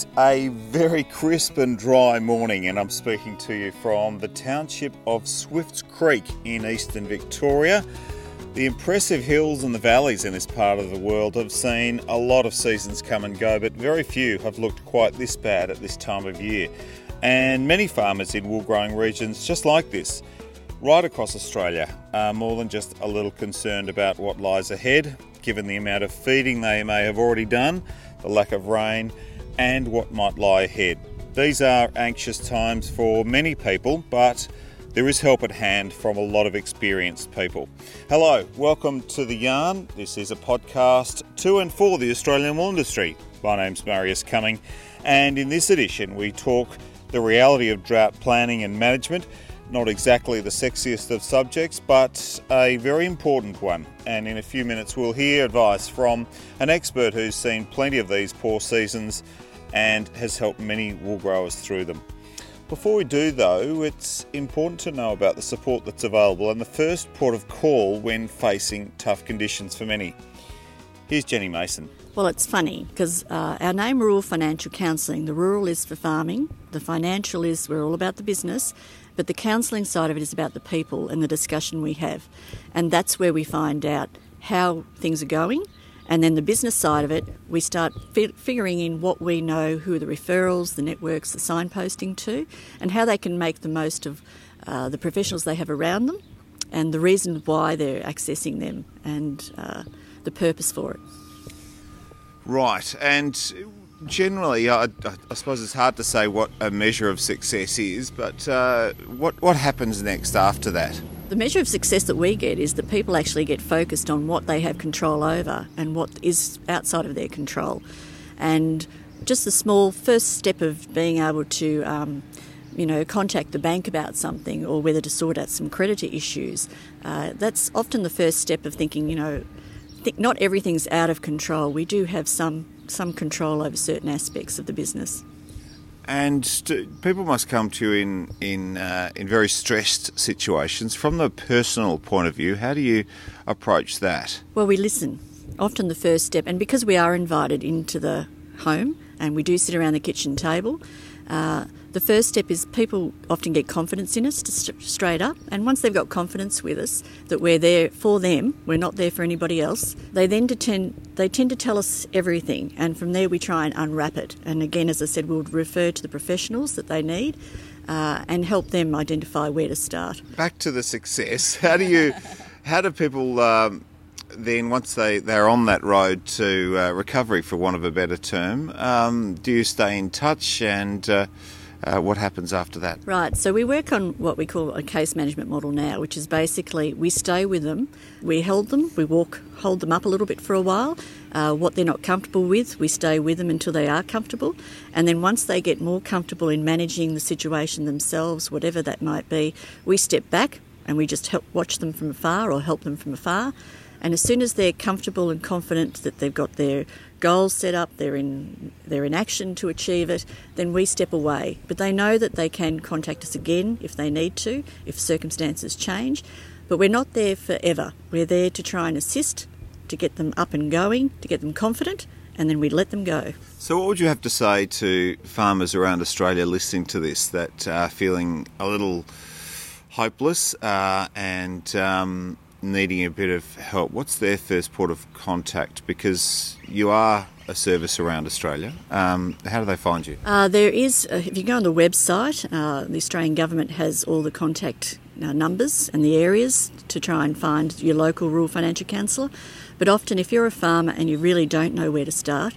is a very crisp and dry morning, and I'm speaking to you from the township of Swifts Creek in eastern Victoria. The impressive hills and the valleys in this part of the world have seen a lot of seasons come and go, but very few have looked quite this bad at this time of year. And many farmers in wool growing regions just like this, right across Australia, are more than just a little concerned about what lies ahead, given the amount of feeding they may have already done, the lack of rain, and what might lie ahead. These are anxious times for many people, but there is help at hand from a lot of experienced people. Hello, welcome to The Yarn. This is a podcast to and for the Australian wool industry. My name's Marius Cumming, and in this edition, we talk the reality of drought planning and management. Not exactly the sexiest of subjects, but a very important one. And in a few minutes, we'll hear advice from an expert who's seen plenty of these poor seasons and has helped many wool growers through them. Before we do, though, it's important to know about the support that's available and the first port of call when facing tough conditions for many. Here's Jenny Mason. Well, it's funny because uh, our name Rural Financial Counselling, the rural is for farming, the financial is we're all about the business, but the counselling side of it is about the people and the discussion we have. And that's where we find out how things are going and then the business side of it, we start fi- figuring in what we know, who are the referrals, the networks, the signposting to, and how they can make the most of uh, the professionals they have around them, and the reason why they're accessing them, and uh, the purpose for it. Right, and generally, I, I, suppose it's hard to say what a measure of success is, but uh, what what happens next after that? The measure of success that we get is that people actually get focused on what they have control over and what is outside of their control. And just the small first step of being able to, um, you know, contact the bank about something or whether to sort out some creditor issues, uh, that's often the first step of thinking, you know, think not everything's out of control. We do have some some control over certain aspects of the business. And people must come to you in in uh, in very stressed situations. From the personal point of view, how do you approach that? Well, we listen. Often the first step, and because we are invited into the home and we do sit around the kitchen table, uh, the first step is people often get confidence in us st- straight up, and once they've got confidence with us that we're there for them, we're not there for anybody else. They then tend they tend to tell us everything, and from there we try and unwrap it. And again, as I said, we'll refer to the professionals that they need. Uh, and help them identify where to start. Back to the success. How do you, how do people um, then once they, they're on that road to uh, recovery, for want of a better term, um, do you stay in touch and uh, uh, what happens after that? Right, so we work on what we call a case management model now, which is basically we stay with them, we hold them, we walk, hold them up a little bit for a while. Uh, what they're not comfortable with, we stay with them until they are comfortable. And then once they get more comfortable in managing the situation themselves, whatever that might be, we step back and we just help watch them from afar or help them from afar. And as soon as they're comfortable and confident that they've got their goals set up, they're in they're in action to achieve it, then we step away. But they know that they can contact us again if they need to, if circumstances change. But we're not there forever. We're there to try and assist, to get them up and going, to get them confident, and then we let them go. So, what would you have to say to farmers around Australia listening to this that are feeling a little hopeless uh, and um, needing a bit of help, what's their first port of contact? Because you are a service around Australia. Um, how do they find you? Uh, there is, uh, if you go on the website, uh, the Australian government has all the contact uh, numbers and the areas to try and find your local rural financial counsellor. But often, if you're a farmer and you really don't know where to start,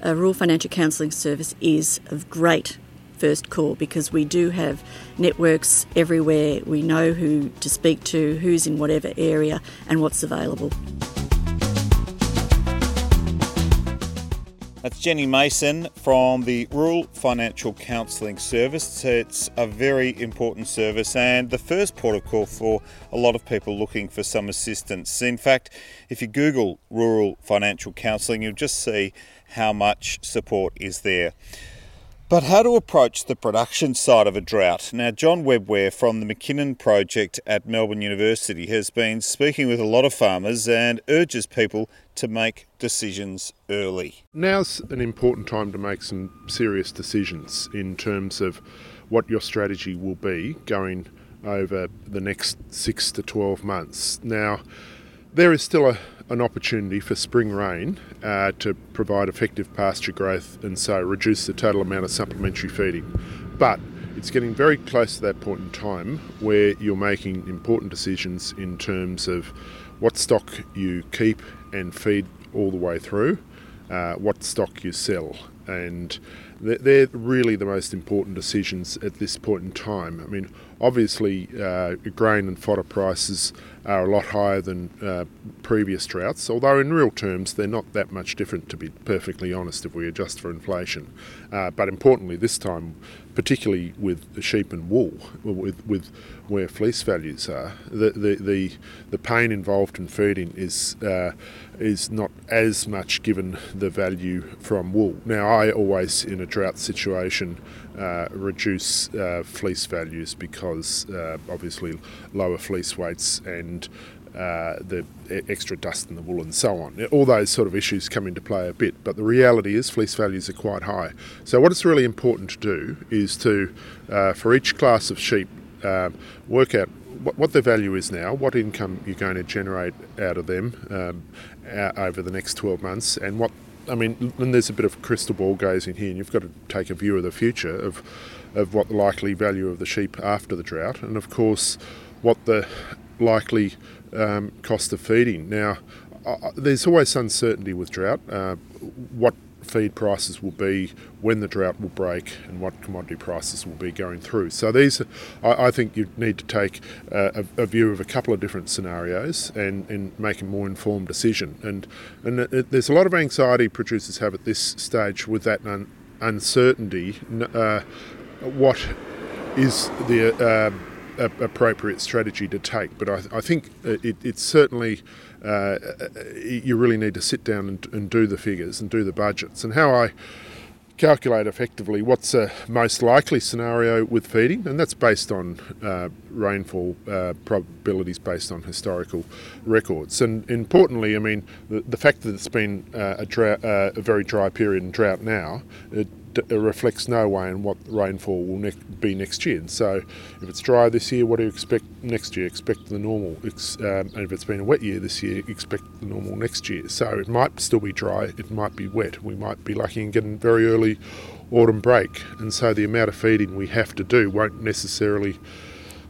a rural financial counselling service is of great first call because we do have networks everywhere. We know who to speak to, who's in whatever area, and what's available. That's Jenny Mason from the Rural Financial Counselling Service. It's a very important service and the first port of call for a lot of people looking for some assistance. In fact, if you Google Rural Financial Counselling, you'll just see how much support is there. But how to approach the production side of a drought? Now, John Webb Ware from the Mackinnon Project at Melbourne University has been speaking with a lot of farmers and urges people to make decisions early. Now's an important time to make some serious decisions in terms of what your strategy will be going over the next six to 12 months. Now, there is still a an opportunity for spring rain uh, to provide effective pasture growth and so reduce the total amount of supplementary feeding. But it's getting very close to that point in time where you're making important decisions in terms of what stock you keep and feed all the way through, uh, what stock you sell, and they're really the most important decisions at this point in time. I mean, obviously, uh, grain and fodder prices are a lot higher than uh, previous droughts, although in real terms they're not that much different, to be perfectly honest, if we adjust for inflation. Uh, but importantly, this time, particularly with sheep and wool, with, with where fleece values are, the, the, the, the pain involved in feeding is, uh, is not as much given the value from wool. Now, I always, in a drought situation, uh, reduce uh, fleece values because uh, obviously lower fleece weights and uh, the extra dust in the wool and so on. All those sort of issues come into play a bit, but the reality is fleece values are quite high. So, what it's really important to do is to, uh, for each class of sheep, uh, work out what, what their value is now, what income you're going to generate out of them um, over the next 12 months, and what I mean, and there's a bit of crystal ball gazing here, and you've got to take a view of the future of of what the likely value of the sheep after the drought, and of course, what the likely um, cost of feeding. Now, uh, there's always uncertainty with drought. Uh, what feed prices will be, when the drought will break, and what commodity prices will be going through. So these, I, I think, you need to take uh, a, a, view of a couple of different scenarios and, and make a more informed decision. And and it, there's a lot of anxiety producers have at this stage with that un, uncertainty. Uh, what is the uh, appropriate strategy to take. But I, I think it, it's certainly uh, you really need to sit down and, and, do the figures and do the budgets. And how I calculate effectively what's a most likely scenario with feeding, and that's based on uh, rainfall uh, probabilities based on historical records. And importantly, I mean, the, the fact that it's been uh, a, drought, uh, a very dry period and drought now, it reflects no way in what rainfall will ne- be next year. And so, if it's dry this year, what do you expect next year? Expect the normal. Um, and if it's been a wet year this year, expect the normal next year. So it might still be dry. It might be wet. We might be lucky and getting very early autumn break. And so the amount of feeding we have to do won't necessarily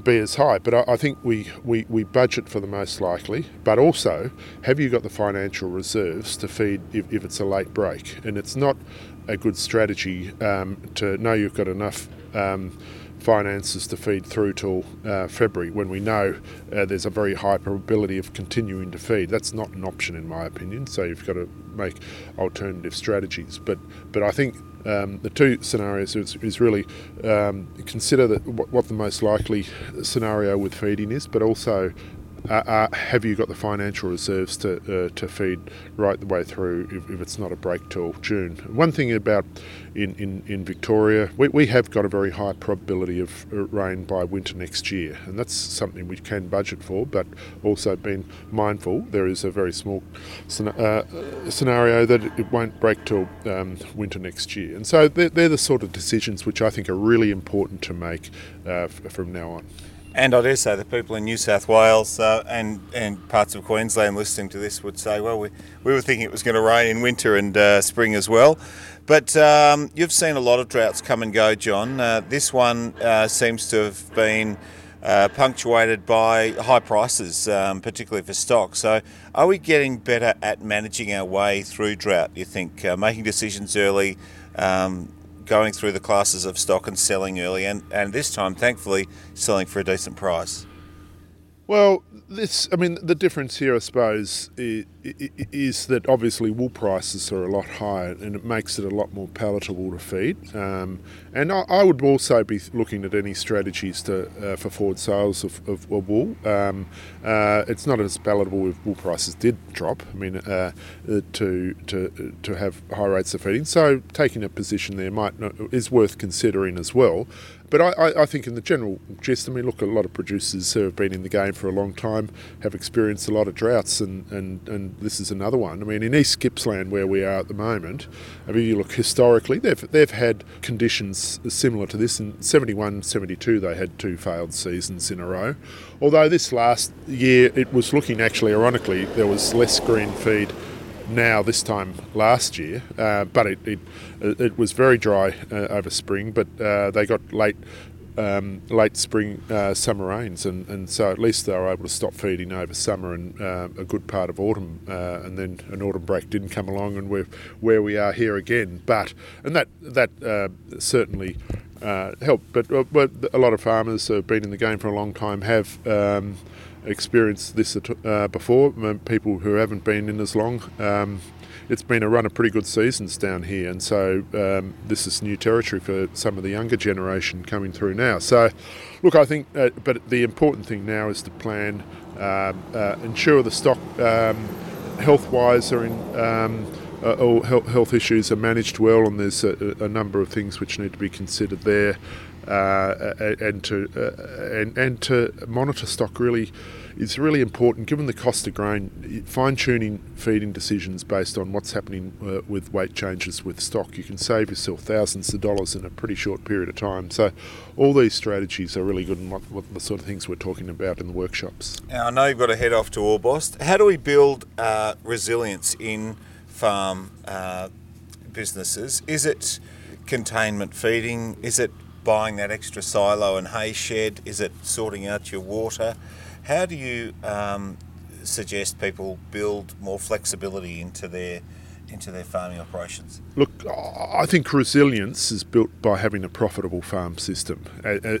be as high. But I, I, think we, we, we budget for the most likely. But also, have you got the financial reserves to feed if, if it's a late break? And it's not a good strategy um, to know you've got enough um, finances to feed through till uh, February when we know uh, there's a very high probability of continuing to feed. That's not an option in my opinion. So you've got to make alternative strategies. But but I think um, the two scenarios is, is really um, consider that what, what, the most likely scenario with feeding is, but also uh, uh, have you got the financial reserves to uh, to feed right the way through if, if, it's not a break till June? One thing about in, in, in Victoria, we, we have got a very high probability of uh, rain by winter next year, and that's something we can budget for, but also being mindful there is a very small uh, scenario that it won't break till um, winter next year. And so they're, they're, the sort of decisions which I think are really important to make uh, from now on. And I do say the people in New South Wales uh, and and parts of Queensland listening to this would say, well, we, we were thinking it was going to rain in winter and uh, spring as well. But um, you've seen a lot of droughts come and go, John. Uh, this one uh, seems to have been uh, punctuated by high prices, um, particularly for stock. So, are we getting better at managing our way through drought? You think uh, making decisions early? Um, going through the classes of stock and selling early, and, and this time, thankfully, selling for a decent price. Well, this, I mean, the difference here, I suppose, is that obviously wool prices are a lot higher and it makes it a lot more palatable to feed. Um, and I, would also be looking at any strategies to uh, for forward sales of, of, of wool. Um, uh, it's not as palatable if wool prices did drop. I mean, uh, uh to to to have high rates of feeding. So taking a position there might not, is worth considering as well. But I, I, think in the general gist, I mean, look, a lot of producers who have been in the game for a long time have experienced a lot of droughts, and, and, and this is another one. I mean, in East Gippsland, where we are at the moment, I mean, you look historically, they've, they've had conditions similar to this. In 71 72, they had two failed seasons in a row. Although this last year, it was looking actually, ironically, there was less green feed now this time last year, uh, but it, it, it was very dry uh, over spring. But uh, they got late um, late spring uh, summer rains, and, and so at least they were able to stop feeding over summer and uh, a good part of autumn, uh, and then an autumn break didn't come along, and we're where we are here again. But and that that certainly. helped, but, but a lot of farmers who have been in the game for a long time have um, experienced this uh, before. People who haven't been in as long. Um, it's been a run of pretty good seasons down here, and so um, this is new territory for some of the younger generation coming through now. So, look, I think, uh, but the important thing now is to plan, um, uh, ensure the stock um, health-wise are in. Um, uh, all health issues are managed well, and there's a, a number of things which need to be considered there. Uh, and to uh, and and to monitor stock really is really important given the cost of grain. Fine tuning feeding decisions based on what's happening uh, with weight changes with stock, you can save yourself thousands of dollars in a pretty short period of time. So, all these strategies are really good and what, what, the sort of things we're talking about in the workshops. Now, I know you've got to head off to Orbost. How do we build uh, resilience in farm uh, businesses? Is it containment feeding? Is it buying that extra silo and hay shed? Is it sorting out your water? How do you um, suggest people build more flexibility into their into their farming operations? Look, I think resilience is built by having a profitable farm system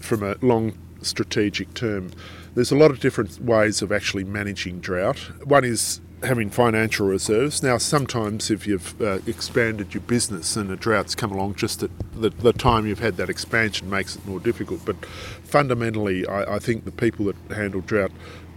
from a long strategic term. There's a lot of different ways of actually managing drought. One is having financial reserves. Now, sometimes if you've uh, expanded your business and a drought's come along just at the, the, time you've had that expansion makes it more difficult. But fundamentally, I, I think the people that handle drought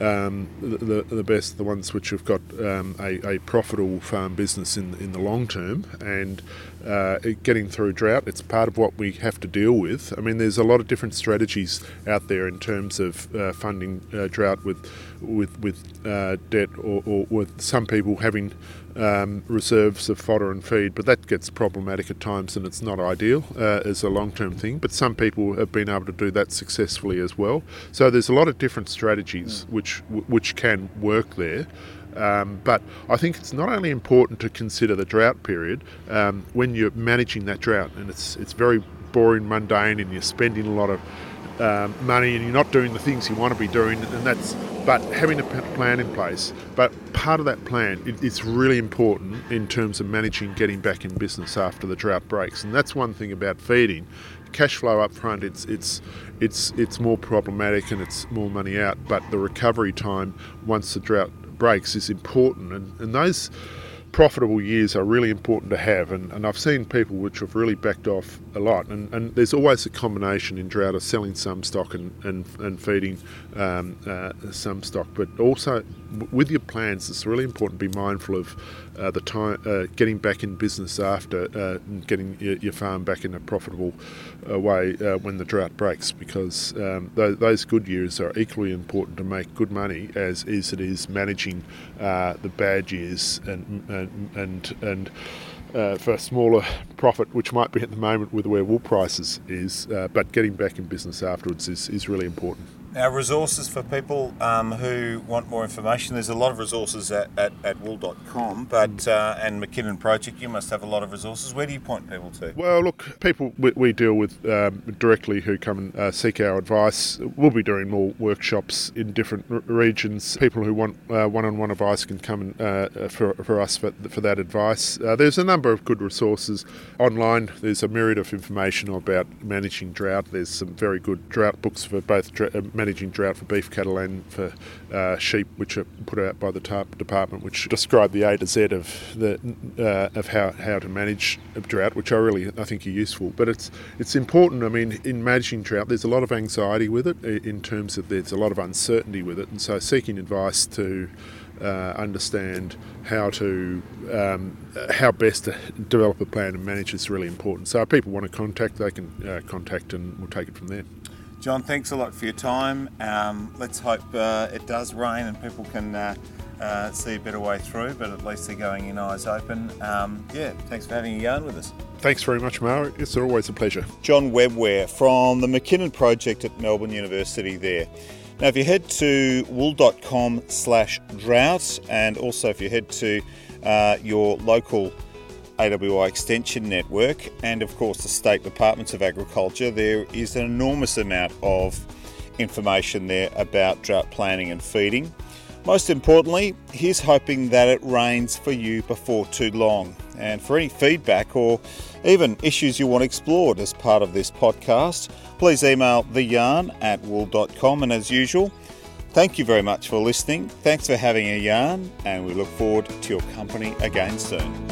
um, the, the best, the ones which have got um, a, a, profitable farm business in, in the long term and uh, getting through drought, it's part of what we have to deal with. I mean, there's a lot of different strategies out there in terms of uh, funding uh, drought with with with uh, debt or, or, with some people having um, reserves of fodder and feed, but that gets problematic at times and it's not ideal uh, as a long term thing. But some people have been able to do that successfully as well. So there's a lot of different strategies mm. which which can work there. Um, but I think it's not only important to consider the drought period um, when you're managing that drought, and it's it's very boring, mundane, and you're spending a lot of um, money and you're not doing the things you want to be doing, and that's but having a plan in place. But part of that plan, it, it's really important in terms of managing getting back in business after the drought breaks, and that's one thing about feeding. Cash flow up front, it's it's it's it's more problematic and it's more money out. But the recovery time once the drought breaks is important, and, and those profitable years are really important to have. And, and I've seen people which have really backed off a lot. And, and there's always a combination in drought of selling some stock and, and, and feeding um, uh, some stock. But also with your plans, it's really important to be mindful of uh, the time uh, getting back in business after uh, getting your, your, farm back in a profitable uh, way uh, when the drought breaks because um, those, those, good years are equally important to make good money as, as it is managing the bad years and and and, and uh, for a smaller profit, which might be at the moment with where wool prices is, uh, but getting back in business afterwards is, is really important. Now, resources for people um, who want more information. There's a lot of resources at, at, at wool.com, but uh, and Mackinnon Project, you must have a lot of resources. Where do you point people to? Well, look, people we, we deal with um, directly who come and uh, seek our advice. We'll be doing more workshops in different r- regions. People who want one on one advice can come and, uh, for, for us for, for that advice. Uh, there's a number of good resources online. There's a myriad of information about managing drought. There's some very good drought books for both drought, managing drought for beef cattle and for uh, sheep, which are put out by the TARP department, which describe the A to Z of the uh, of how, how to manage drought, which I really I think are useful. But it's it's important. I mean, in managing drought, there's a lot of anxiety with it in terms of there's a lot of uncertainty with it, and so seeking advice to uh, understand how to um, how best to develop a plan and manage is really important. So if people want to contact, they can uh, contact, and we'll take it from there. John, thanks a lot for your time. Um, let's hope uh, it does rain and people can uh, uh, see a better way through, but at least they're going in eyes open. Um, yeah, thanks for having a yarn with us. Thanks very much, Mara. It's always a pleasure. John Webb Ware from the Mackinnon Project at Melbourne University there. Now, if you head to wool.com slash drought, and also if you head to uh, your local AWI Extension Network and, of course, the State Departments of Agriculture, there is an enormous amount of information there about drought planning and feeding. Most importantly, here's hoping that it rains for you before too long. And for any feedback or even issues you want explored as part of this podcast, please email theyarn at wool.com. And as usual, thank you very much for listening. Thanks for having a yarn, and we look forward to your company again soon.